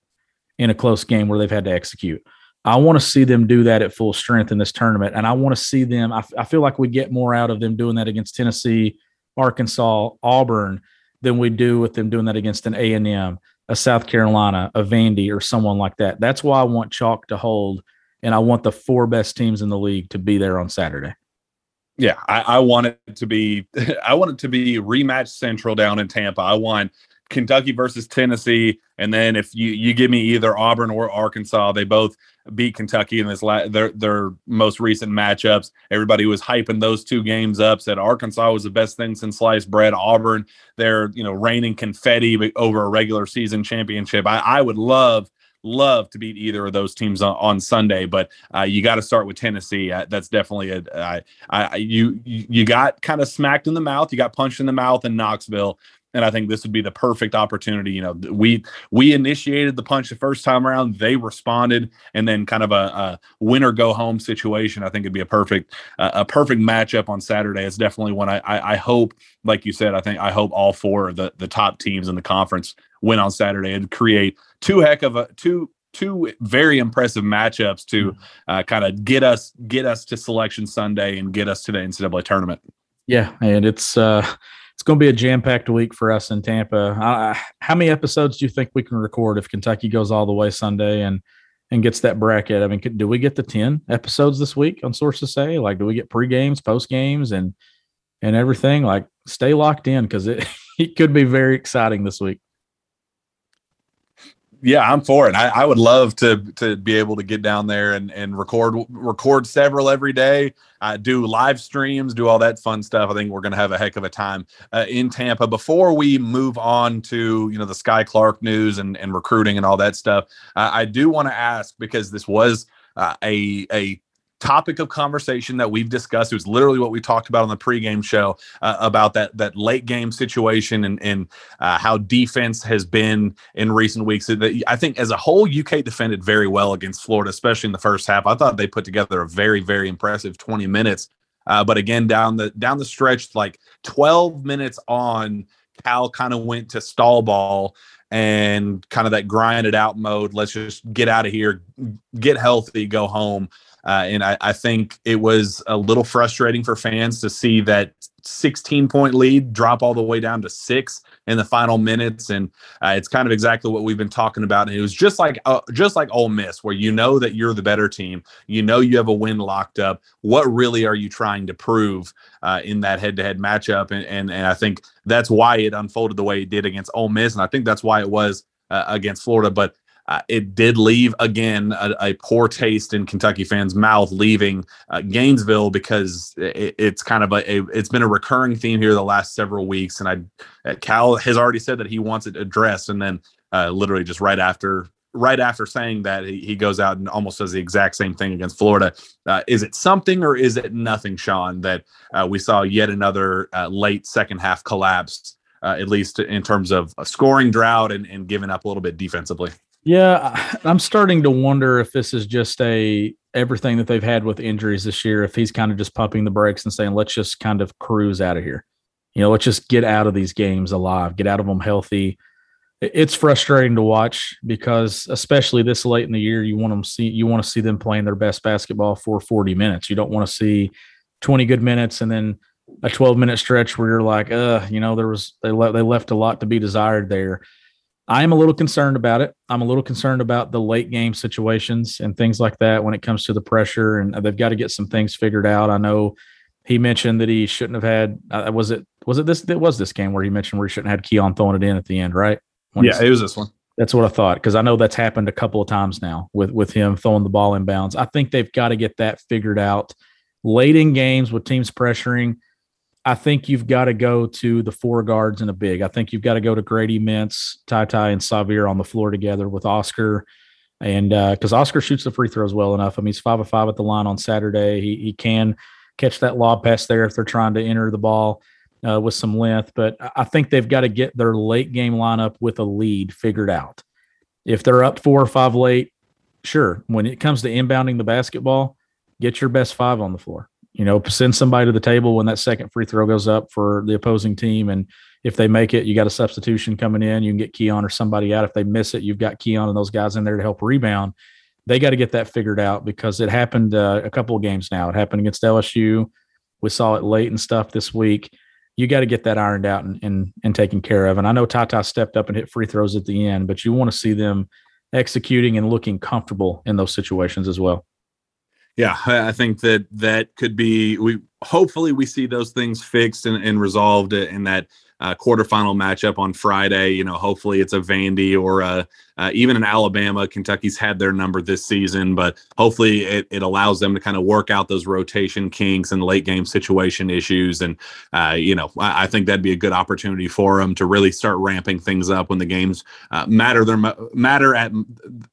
in a close game where they've had to execute. I want to see them do that at full strength in this tournament. And I want to see them. I, f- I feel like we get more out of them doing that against Tennessee, Arkansas, Auburn than we do with them doing that against an A&M, a South Carolina, a Vandy, or someone like that. That's why I want chalk to hold. And I want the four best teams in the league to be there on Saturday. Yeah, I, I want it to be I want it to be rematch central down in Tampa. I want Kentucky versus Tennessee, and then if you you give me either Auburn or Arkansas, they both beat Kentucky in this la- their their most recent matchups. Everybody was hyping those two games up. Said Arkansas was the best thing since sliced bread. Auburn, they're you know raining confetti over a regular season championship. I, I would love love to beat either of those teams on, on Sunday, but uh, you got to start with Tennessee. Uh, that's definitely a I, I, you you got kind of smacked in the mouth. You got punched in the mouth in Knoxville. And I think this would be the perfect opportunity. You know, we we initiated the punch the first time around. They responded, and then kind of a, a win or go home situation. I think it'd be a perfect uh, a perfect matchup on Saturday. It's definitely one I, I I hope, like you said, I think I hope all four of the the top teams in the conference win on Saturday and create two heck of a two two very impressive matchups to uh, kind of get us get us to selection Sunday and get us to the NCAA tournament. Yeah, and it's uh it's going to be a jam packed week for us in Tampa. Uh, how many episodes do you think we can record if Kentucky goes all the way Sunday and and gets that bracket? I mean, could, do we get the ten episodes this week on sources say? Like, do we get pre games, post games, and and everything? Like, stay locked in because it it could be very exciting this week yeah, I'm for it. I, I, would love to to be able to get down there and and record record several every day. Do live streams, do all that fun stuff. I think we're going to have a heck of a time uh, in Tampa. Before we move on to you know the Skyy Clark news and and recruiting and all that stuff, uh, I do want to ask because this was uh, a a topic of conversation that we've discussed. It was literally what we talked about on the pregame show uh, about that that late game situation and and uh, how defense has been in recent weeks. I think as a whole, UK defended very well against Florida, especially in the first half. I thought they put together a very very impressive 20 minutes. Uh, but again, down the down the stretch, like 12 minutes on, Cal kind of went to stall ball and kind of that grinded out mode. Let's just get out of here, get healthy, go home. Uh, and I, I, think it was a little frustrating for fans to see that 16 point lead drop all the way down to six in the final minutes. And uh, it's kind of exactly what we've been talking about. And it was just like uh, just like Ole Miss, where you know that you're the better team, you know you have a win locked up. What really are you trying to prove uh, in that head to head matchup? And, and and I think that's why it unfolded the way it did against Ole Miss, and I think that's why it was uh, against Florida. But uh, it did leave again a, a, poor taste in Kentucky fans' mouth leaving uh, Gainesville because it, it's kind of a, a, it's been a recurring theme here the last several weeks, and I uh, Cal has already said that he wants it addressed, and then uh, literally just right after right after saying that he, he goes out and almost does the exact same thing against Florida. Uh, is it something or is it nothing, Sean? That uh, we saw yet another late second half collapse. at least in terms of a scoring drought and, and giving up a little bit defensively. Yeah, I'm starting to wonder if this is just a everything that they've had with injuries this year. If he's kind of just pumping the brakes and saying, "Let's just kind of cruise out of here," you know, let's just get out of these games alive, get out of them healthy. It's frustrating to watch because, especially this late in the year, you want them see you want to see them playing their best basketball for 40 minutes. You don't want to see 20 good minutes and then a 12 minute stretch where you're like, uh, you know, there was they left they left a lot to be desired there. I am a little concerned about it. I'm a little concerned about the late game situations and things like that when it comes to the pressure, and they've got to get some things figured out. I know he mentioned that he shouldn't have had. Uh, was it was it this? It was this game where he mentioned where he shouldn't have had Keion throwing it in at the end, right? When yeah, it was this one. That's what I thought because I know that's happened a couple of times now with with him throwing the ball in bounds. I think they've got to get that figured out late in games with teams pressuring I think you've got to go to the four guards and a big. I think you've got to go to Grady Mintz, Ty Ty, and Sahvir on the floor together with Oscar. And because uh, Oscar shoots the free throws well enough. I mean, he's five of five at the line on Saturday. He, he can catch that lob pass there if they're trying to enter the ball uh, with some length. But I think they've got to get their late game lineup with a lead figured out. If they're up four or five late, sure. When it comes to inbounding the basketball, get your best five on the floor you know, send somebody to the table when that second free throw goes up for the opposing team. And if they make it, you got a substitution coming in. You can get Keion or somebody out. If they miss it, you've got Keion and those guys in there to help rebound. they got to get that figured out because it happened uh, a couple of games now. It happened against LSU. We saw it late and stuff this week. You got to get that ironed out and, and and taken care of. And I know Tata stepped up and hit free throws at the end, but you want to see them executing and looking comfortable in those situations as well. Yeah, I think that that could be we hopefully we see those things fixed and, and resolved in that uh, quarterfinal matchup on Friday. You know, hopefully it's a Vandy or a, uh, even an Alabama. Kentucky's had their number this season, but hopefully it, it allows them to kind of work out those rotation kinks and late game situation issues. And, uh, you know, I, I, think that'd be a good opportunity for them to really start ramping things up when the games uh, matter. Their matter at,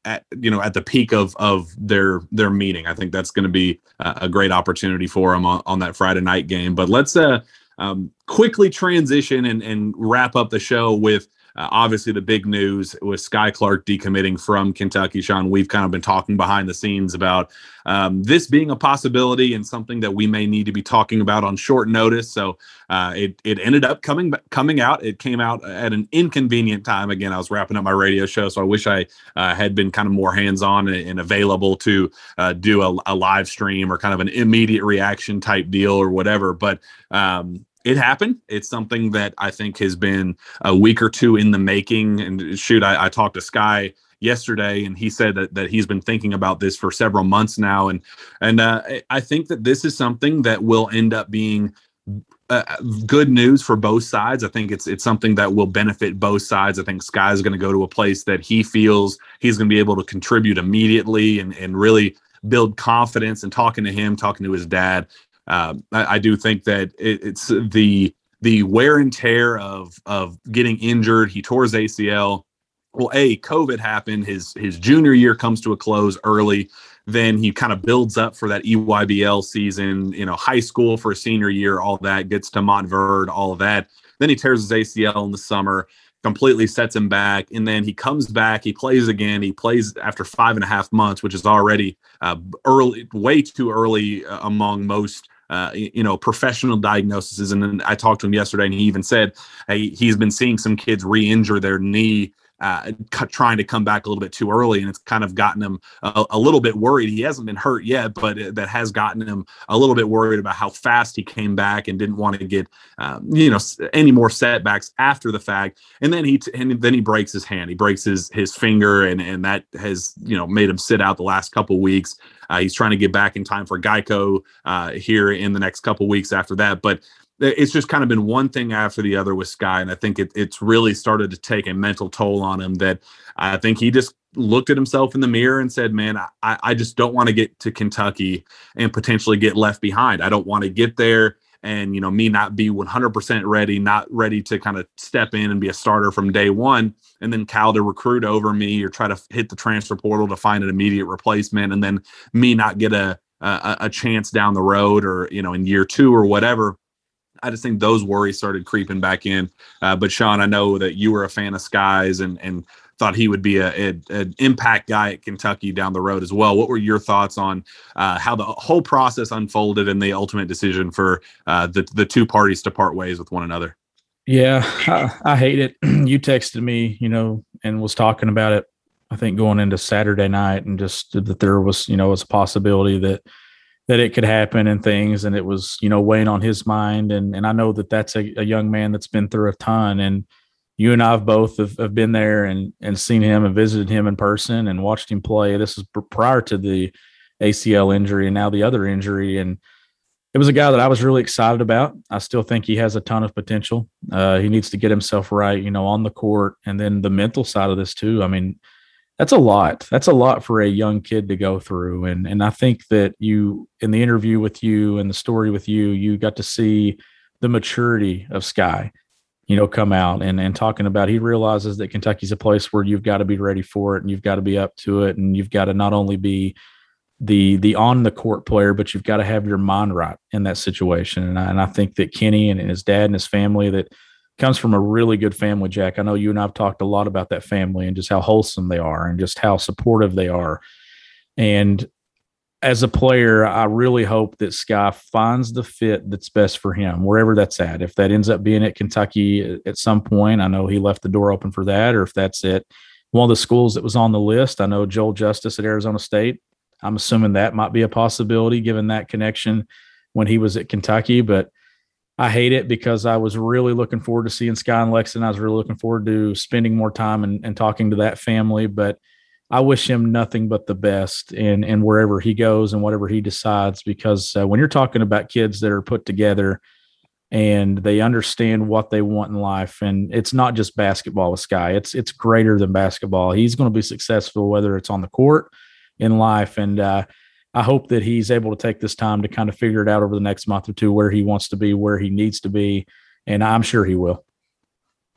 at, you know, at the peak of, of their, their meeting. I think that's going to be a great opportunity for them on, on that Friday night game. But let's, uh, um, quickly transition and, and wrap up the show with uh, obviously the big news with Skyy Clark decommitting from Kentucky. Sean, we've kind of been talking behind the scenes about um, this being a possibility and something that we may need to be talking about on short notice. So uh, it it ended up coming coming out. It came out at an inconvenient time. Again, I was wrapping up my radio show, so I wish I uh, had been kind of more hands on and, and, available to uh, do a, a, live stream or kind of an immediate reaction type deal or whatever. But um, it happened. It's something that I think has been a week or two in the making. And shoot, I, I talked to Skyy yesterday and he said that, that he's been thinking about this for several months now and and uh, i think that this is something that will end up being uh, good news for both sides. I think it's it's something that will benefit both sides. I think Skyy is going to go to a place that he feels he's going to be able to contribute immediately and and really build confidence. And talking to him, talking to his dad, um, I, I, do think that it, it's the the wear and tear of of getting injured. He tore his ACL. Well, a COVID happened. His his junior year comes to a close early. Then he kind of builds up for that EYBL season. You know, high school for a senior year, all that gets to Montverde, all of that. Then he tears his ACL in the summer completely sets him back. And then he comes back, he plays again. He plays after five and a half months, which is already uh, early, way too early uh, among most uh, you know, professional diagnoses. And I talked to him yesterday, and he even said hey, he's been seeing some kids re-injure their knee uh, trying to come back a little bit too early, and it's kind of gotten him a, a little bit worried. He hasn't been hurt yet, but it, that has gotten him a little bit worried about how fast he came back and didn't want to get um, you know any more setbacks after the fact. And then he t- and then he breaks his hand. He breaks his his finger, and and that has you know made him sit out the last couple weeks. Uh, he's trying to get back in time for Geico uh, here in the next couple weeks after that, but it's just kind of been one thing after the other with Skyy, and I think it, it's really started to take a mental toll on him. That I think he just looked at himself in the mirror and said, "Man, I, I just don't want to get to Kentucky and potentially get left behind. I don't want to get there." and you know me not be 100% ready not ready to kind of step in and be a starter from day one and then cal to recruit over me or try to hit the transfer portal to find an immediate replacement and then me not get a a, a chance down the road or you know in year two or whatever I just think those worries started creeping back in. Uh, but Sean, I know that you were a fan of Skyy's and and thought he would be a, a, an impact guy at Kentucky down the road as well. What were your thoughts on uh, how the whole process unfolded and the ultimate decision for uh, the the two parties to part ways with one another? Yeah, I, I hate it. you texted me, you know, and was talking about it. I think going into Saturday night, and just that there was, you know, was a possibility that that it could happen and things and it was you know weighing on his mind. And and i know that that's a, a young man that's been through a ton and you and i've both have, have, been there and and seen him and visited him in person and watched him play. This is prior to the acl injury and now the other injury. And it was a guy that i was really excited about. I still think he has a ton of potential. Uh, he needs to get himself right you know on the court and then the mental side of this too. I mean that's a lot. That's a lot for a young kid to go through. And and I think that you in the interview with you and the story with you, you got to see the maturity of Skyy, you know, come out and and talking about he realizes that Kentucky's a place where you've got to be ready for it and you've got to be up to it and you've got to not only be the the on the court player, but you've got to have your mind right in that situation. And I, and I think that Kenny and, and his dad and his family that comes from a really good family, Jack. I know you and I've talked a lot about that family and just how wholesome they are and just how supportive they are. And as a player, I really hope that Skyy finds the fit that's best for him, wherever that's at. If that ends up being at Kentucky at some point, I know he left the door open for that, or if that's it one of the schools that was on the list. I know Joel Justus at Arizona State. I'm assuming that might be a possibility given that connection when he was at Kentucky, but I hate it because I was really looking forward to seeing Skyy and Lexington. I was really looking forward to spending more time and, and talking to that family. But I wish him nothing but the best and in wherever he goes and whatever he decides. Because uh, when you're talking about kids that are put together and they understand what they want in life, and it's not just basketball with Skyy, it's it's greater than basketball. He's going to be successful whether it's on the court in life, and uh, I hope that he's able to take this time to kind of figure it out over the next month or two where he wants to be, where he needs to be. And I'm sure he will.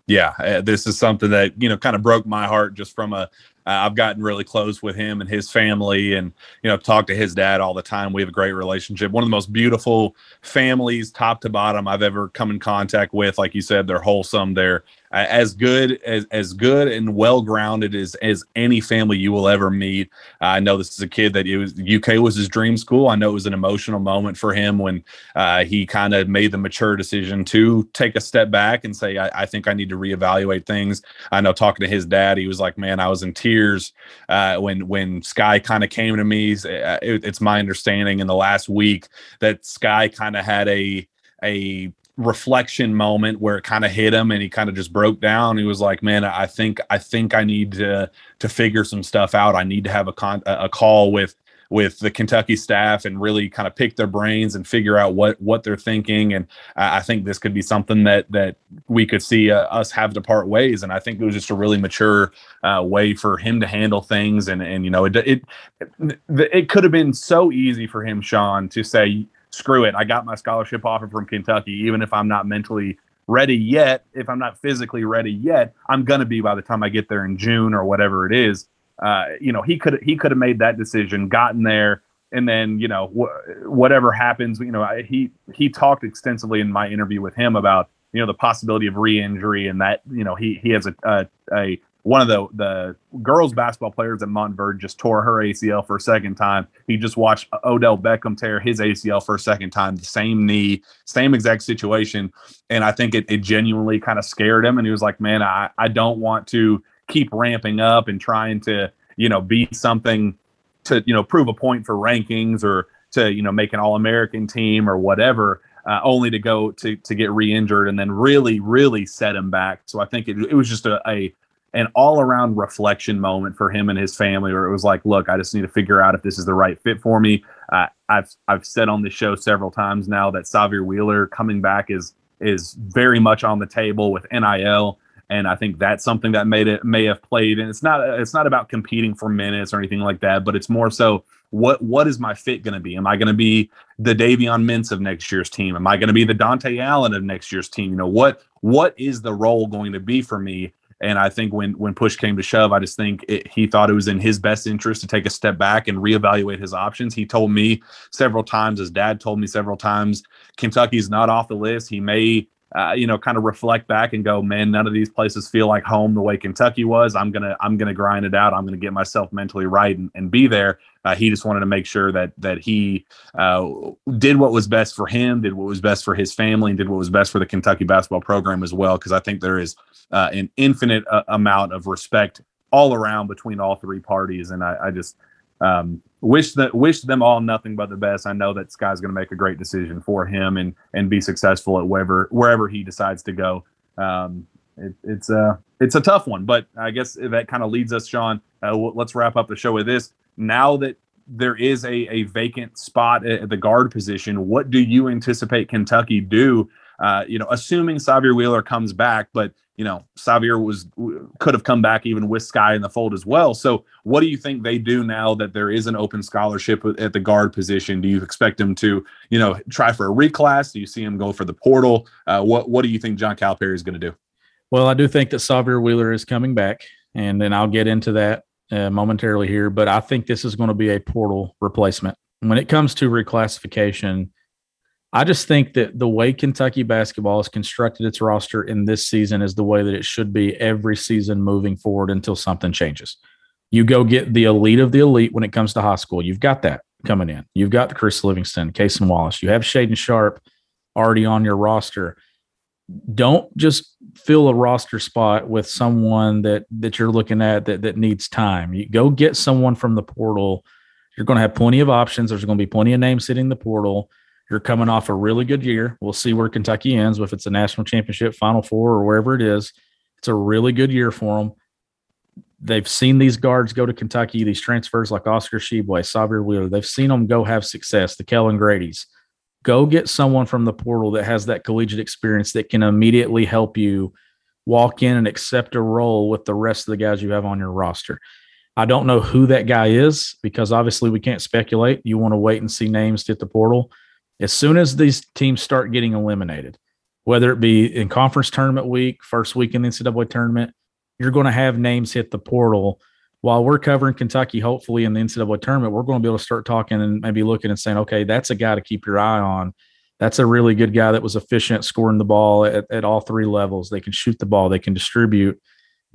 Yeah, uh, this is something that, you know, kind of broke my heart just from a uh, I've gotten really close with him and his family, and you know, talk to his dad all the time. We have a great relationship. One of the most beautiful families, top to bottom, I've ever come in contact with. Like you said, they're wholesome. They're uh, as good as as good and well grounded as as any family you will ever meet. Uh, I know this is a kid that it was UK was his dream school. I know it was an emotional moment for him when uh, he kind of made the mature decision to take a step back and say, I, I, think I need to reevaluate things." I know talking to his dad, he was like, "Man, I was in tears uh, when when Skyy kind of came to me." Uh, it, it's my understanding in the last week that Skyy kind of had a a reflection moment where it kind of hit him and he kind of just broke down he was like man i think i think i need to to figure some stuff out i need to have a con a call with with the kentucky staff and really kind of pick their brains and figure out what what they're thinking and i think this could be something that that we could see uh, us have to part ways and i think it was just a really mature uh, way for him to handle things and and you know it it it, it could have been so easy for him sean to say screw it. I got my scholarship offer from Kentucky, even if I'm not mentally ready yet. If I'm not physically ready yet, I'm gonna be by the time I get there in June or whatever it is. Uh, you know, he could he could have made that decision, gotten there, and then you know wh- whatever happens. You know, I, he he talked extensively in my interview with him about you know the possibility of re-injury and that you know he he has a a, a one of the the girls basketball players at Montverde just tore her ACL for a second time. He just watched Odell Beckham tear his ACL for a second time, the same knee, same exact situation. And I think it, it genuinely kind of scared him. And he was like, man, I, I don't want to keep ramping up and trying to, you know, be something to, you know, prove a point for rankings or to, you know, make an all American team or whatever. Uh, only to go to to get re-injured and then really really set him back. So I think it, it was just a, a an all around reflection moment for him and his family where it was like, look, I just need to figure out if this is the right fit for me. Uh, I've I've said on the show several times now that Sahvir Wheeler coming back is is very much on the table with NIL. And I think that's something that made it may have played. And it's not it's not about competing for minutes or anything like that, but it's more so what what is my fit going to be? Am I going to be the Davion Mintz of next year's team? Am I going to be the Dontaie Allen of next year's team? You know what what is the role going to be for me? And I think when when push came to shove, I just think it, he thought it was in his best interest to take a step back and reevaluate his options. He told me several times, his dad told me several times, Kentucky's not off the list. He may uh, you know, kind of reflect back and go, man, none of these places feel like home the way Kentucky was. I'm gonna, I'm gonna grind it out. I'm gonna get myself mentally right and, and be there. Uh, he just wanted to make sure that that he uh, did what was best for him, did what was best for his family, and did what was best for the Kentucky basketball program as well. Because I think there is uh, an infinite uh, amount of respect all around between all three parties, and I, I just um, wish that wish them all nothing but the best. I know that Skyy's going to make a great decision for him and and be successful at wherever wherever he decides to go. Um, it, it's a it's a tough one, but I guess that kind of leads us, Sean. Uh, let's wrap up the show with this. Now that there is a, a vacant spot at the guard position, what do you anticipate Kentucky do? Uh, you know, assuming Sahvir Wheeler comes back, but you know, Sahvir was could have come back even with Skyy in the fold as well. So, what do you think they do now that there is an open scholarship at the guard position? Do you expect them to, you know, try for a reclass? Do you see him go for the portal? Uh, what What do you think John Calipari is going to do? Well, I do think that Sahvir Wheeler is coming back, and then I'll get into that uh, momentarily here. But I think this is going to be a portal replacement when it comes to reclassification I just think that the way Kentucky basketball has constructed its roster in this season is the way that it should be every season moving forward until something changes. You go get the elite of the elite when it comes to high school. You've got that coming in. You've got Chris Livingston, Cason Wallace. You have Shaedon Sharpe already on your roster. Don't just fill a roster spot with someone that that you're looking at that that needs time. You go get someone from the portal. You're going to have plenty of options. There's going to be plenty of names sitting in the portal. You're coming off a really good year. We'll see where Kentucky ends, if it's a national championship, Final Four, or wherever it is. It's a really good year for them. They've seen these guards go to Kentucky, these transfers like Oscar Tshiebwe, Sahvir Wheeler. They've seen them go have success. The Kellan Grady's go get someone from the portal that has that collegiate experience that can immediately help you walk in and accept a role with the rest of the guys you have on your roster. I don't know who that guy is because obviously we can't speculate. You want to wait and see names hit the portal. As soon as these teams start getting eliminated, whether it be in conference tournament week, first week in the NCAA tournament, you're going to have names hit the portal while we're covering Kentucky, hopefully in the NCAA tournament, we're going to be able to start talking and maybe looking and saying, okay, that's a guy to keep your eye on. That's a really good guy that was efficient scoring the ball at, at all three levels. They can shoot the ball, they can distribute,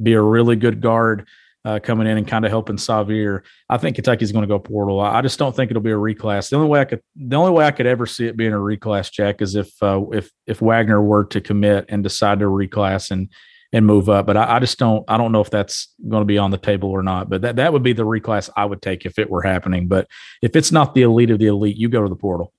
be a really good guard uh, coming in and kind of helping Sahvir. I think Kentucky's going to go portal. I, I, just don't think it'll be a reclass. The only way I could, the only way I could ever see it being a reclass, Jack, is if uh, if if Wagner were to commit and decide to reclass and and move up. But I, I, just don't I don't know if that's going to be on the table or not. But that that would be the reclass I would take if it were happening. But if it's not the elite of the elite, you go to the portal.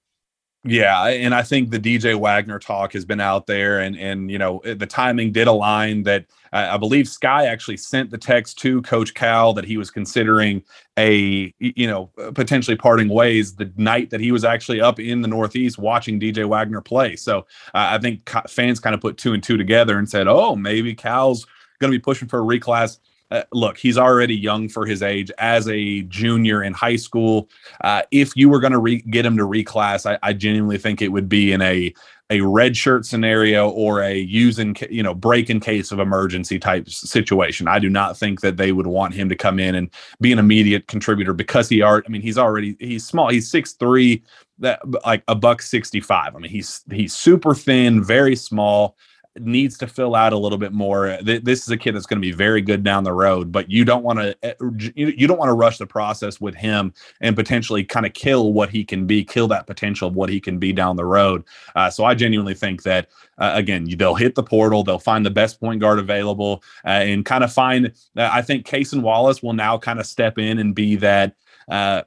Yeah, and I think the DJ Wagner talk has been out there, and and you know the timing did align. That uh, I believe Skyy actually sent the text to Coach Cal that he was considering a you know potentially parting ways the night that he was actually up in the Northeast watching DJ Wagner play. So uh, I think fans kind of put two and two together and said, oh, maybe Cal's going to be pushing for a reclass uh, look, he's already young for his age as a junior in high school. Uh, if you were going to re- get him to reclass, I, I genuinely think it would be in a a red shirt scenario or a using you know break in case of emergency type situation. I do not think that they would want him to come in and be an immediate contributor because he are I mean he's already he's small he's six three that like a buck 65 i mean he's he's super thin very small needs to fill out a little bit more. This is a kid that's going to be very good down the road, but you don't want to eh, you don't want to rush the process with him and potentially kind of kill what he can be, kill that potential of what he can be down the road. Uh, so I genuinely think that uh, again, they'll hit the portal, they'll find the best point guard available, uh, and kind of find. Uh, I think Cason Wallace will now kind of step in and be that uh,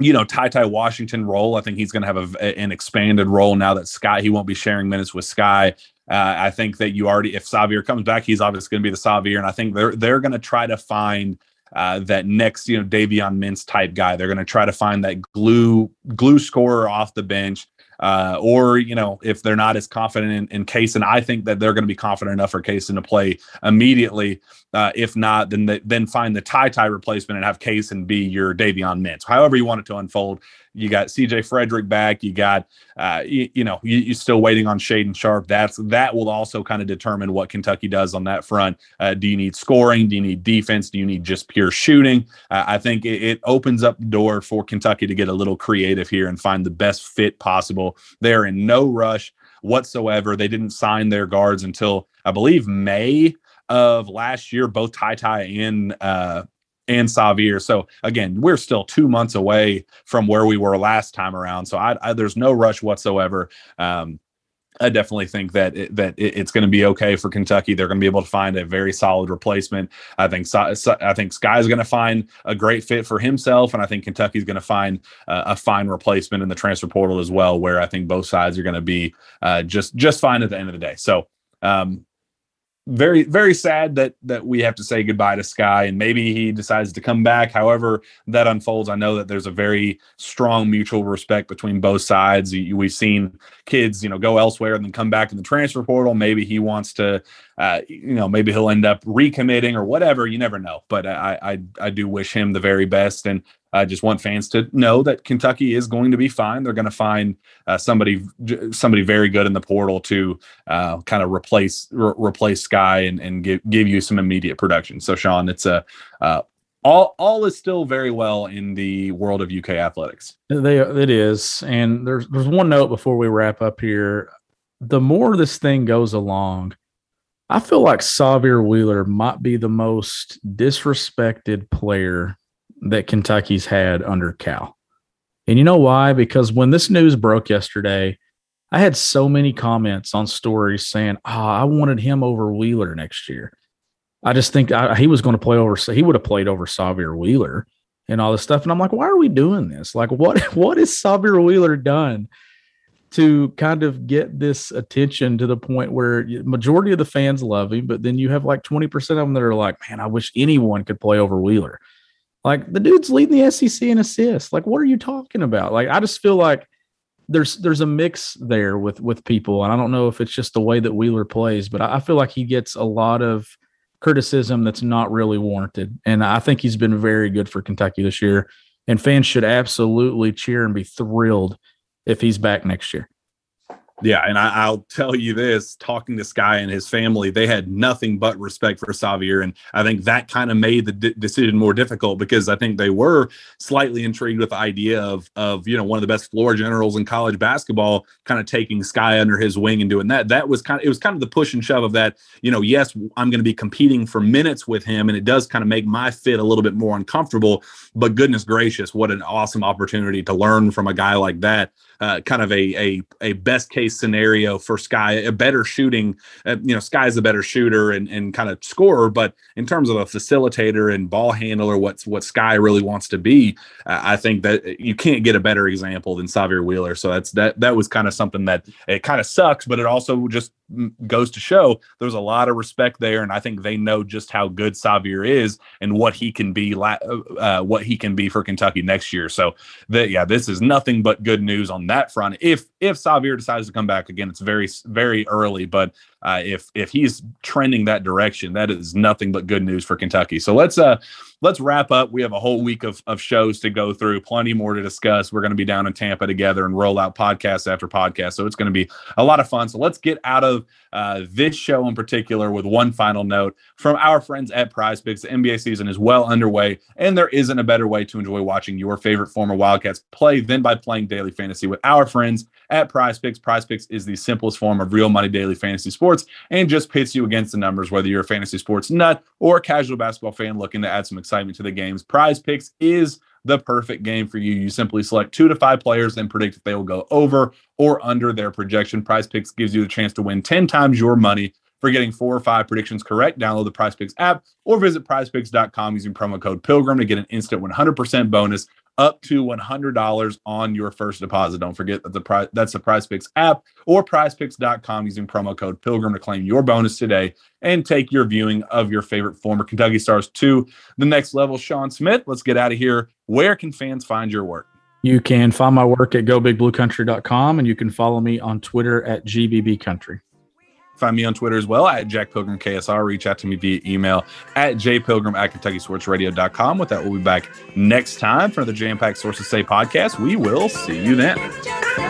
you know, Ty Ty Washington role. I think he's going to have a, an expanded role now that Skyy, he won't be sharing minutes with Skyy. Uh, I think that you already, if Sahvir comes back, he's obviously going to be the Sahvir, and I think they're they're going to try to find uh, that next, you know, Davion Mintz type guy. They're going to try to find that glue glue scorer off the bench. Uh, or you know if they're not as confident in, in and I think that they're going to be confident enough for Cason to play immediately. Uh, if not, then then find the Ty Ty replacement and have Cason be your Davion Mintz. However you want it to unfold. You got CJ Frederick back. You got, uh, you, you know, you, are still waiting on Shaedon Sharpe. That's that will also kind of determine what Kentucky does on that front. Uh, do you need scoring? Do you need defense? Do you need just pure shooting? Uh, I think it, it opens up the door for Kentucky to get a little creative here and find the best fit possible. They're in no rush whatsoever. They didn't sign their guards until I believe May of last year. Both Ty Ty and uh, and Sahvir. So again, we're still two months away from where we were last time around. So I, I there's no rush whatsoever. Um, I definitely think that it, that it's going to be okay for Kentucky. They're going to be able to find a very solid replacement. I think I think Skyy's going to find a great fit for himself, and I think Kentucky's going to find uh, a fine replacement in the transfer portal as well. Where I think both sides are going to be uh, just just fine at the end of the day. So um, very very sad that that we have to say goodbye to Skyy and maybe he decides to come back. However that unfolds I know that there's a very strong mutual respect between both sides. We've seen kids you know go elsewhere and then come back in the transfer portal. Maybe he wants to uh, you know maybe he'll end up recommitting or whatever you never know but I, I I do wish him the very best and I just want fans to know that Kentucky is going to be fine. They're going to find uh, somebody somebody very good in the portal to uh, kind of replace re- replace Skyy and, and give give you some immediate production. So Sean, it's a uh, all all is still very well in the world of UK athletics. They it is, and there's there's one note before we wrap up here. The more this thing goes along, I feel like Sahvir Wheeler might be the most disrespected player that Kentucky's had under Cal. And you know why? Because when this news broke yesterday, I had so many comments on stories saying, "Oh, I wanted him over Wheeler next year." I just think I, he was going to play over. He would have played over Sahvir Wheeler and all this stuff. And I'm like, why are we doing this? Like, what what has Sahvir Wheeler done to kind of get this attention to the point where majority of the fans love him, but then you have like 20% of them that are like, man, I wish anyone could play over Wheeler. Like the dude's leading the SEC in assists. Like, what are you talking about? Like, I just feel like there's there's a mix there with with people, and I don't know if it's just the way that Wheeler plays, but I feel like he gets a lot of criticism that's not really warranted. And I think he's been very good for Kentucky this year. And fans should absolutely cheer and be thrilled if he's back next year. Yeah, and I, will tell you this: talking to Skyy and his family, they had nothing but respect for Sahvir, and I think that kind of made the d- decision more difficult because I think they were slightly intrigued with the idea of of you know one of the best floor generals in college basketball, kind of taking Skyy under his wing and doing that. That was kind of it was kind of the push and shove of that. You know, yes, I'm going to be competing for minutes with him, and it does kind of make my fit a little bit more uncomfortable. But goodness gracious, what an awesome opportunity to learn from a guy like that uh, kind of a, a a best case scenario for Skyy, a better shooting. Uh, you know, Skyy's a better shooter and, and kind of scorer, but in terms of a facilitator and ball handler, what's what Skyy really wants to be, uh, I think that you can't get a better example than Sahvir Wheeler. So that's that that was kind of something that it kind of sucks, but it also just goes to show there's a lot of respect there, and I think they know just how good Sahvir is and what he can be, uh, uh, what he can be for Kentucky next year. So that yeah, this is nothing but good news on that front. If if Sahvir decides to come back again, it's very very early, but uh, if if he's trending that direction, that is nothing but good news for Kentucky. So let's uh let's wrap up. We have a whole week of of shows to go through, plenty more to discuss. We're going to be down in Tampa together and roll out podcast after podcast, so it's going to be a lot of fun. So let's get out of uh, this show in particular with one final note from our friends at Prize Picks. The NBA season is well underway, and there isn't a better way to enjoy watching your favorite former Wildcats play than by playing daily fantasy with our friends at Prize Picks. Prize Picks is the simplest form of real money daily fantasy sports and just pits you against the numbers, whether you're a fantasy sports nut or a casual basketball fan looking to add some excitement to the games. Prize Picks is the perfect game for you. You simply select two to five players and predict if they will go over or under their projection. Prize Picks gives you the chance to win 10 times your money for getting four or five predictions correct. Download the Prize Picks app or visit prizepicks.com using promo code PILGRIM to get an instant 100% bonus up to $100 on your first deposit. Don't forget that the price that's the Prize Picks app or prizepicks.com using promo code Pilgrim to claim your bonus today and take your viewing of your favorite former Kentucky Stars to the next level. Sean Smith, let's get out of here. Where can fans find your work? You can find my work at gobigbluecountry.com and you can follow me on Twitter at gbbcountry. Find me on Twitter as well at Jack Pilgrim KSR. Reach out to me via email at jpilgrim at KentuckySportsRadio.com. With that, we'll be back next time for the Jam Packed Sources Say podcast. We will see you then.